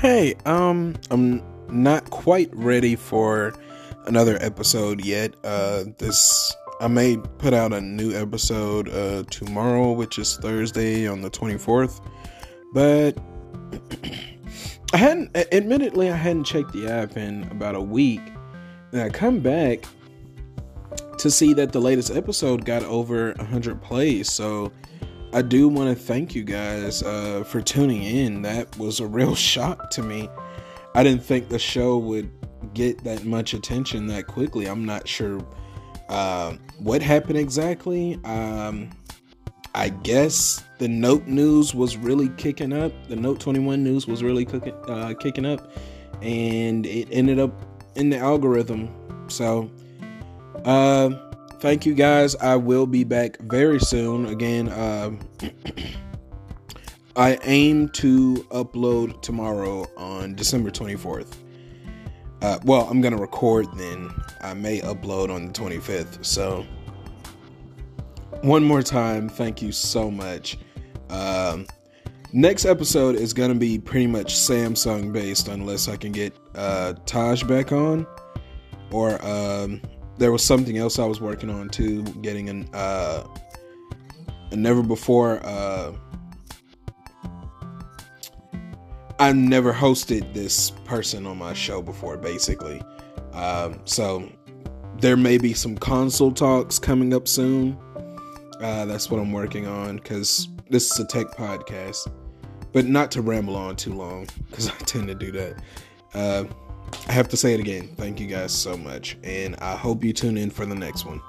Hey, um, I'm not quite ready for another episode yet. Uh, this I may put out a new episode uh tomorrow, which is Thursday on the 24th, but I hadn't. Admittedly, I hadn't checked the app in about a week, and I come back to see that the latest episode got over 100 plays. So I do want to thank you guys uh, for tuning in. That was a real shock to me. I didn't think the show would get that much attention that quickly. I'm not sure uh, what happened exactly. Um, I guess the Note news was really kicking up. The Note 21 news was really cooking, uh, kicking up, and it ended up in the algorithm. So uh, thank you guys. I will be back very soon. Again, uh, I aim to upload tomorrow on December 24th. Uh, well, I'm gonna record then. I may upload on the 25th. So, one more time, thank you so much. Um, next episode is gonna be pretty much Samsung based, unless I can get uh, Taj back on, or um, there was something else I was working on too, getting an uh, a never before. Uh, I never hosted this person on my show before, basically. Um, so there may be some console talks coming up soon. Uh, that's what I'm working on because this is a tech podcast, but not to ramble on too long because I tend to do that. Uh, I have to say it again. Thank you guys so much. And I hope you tune in for the next one.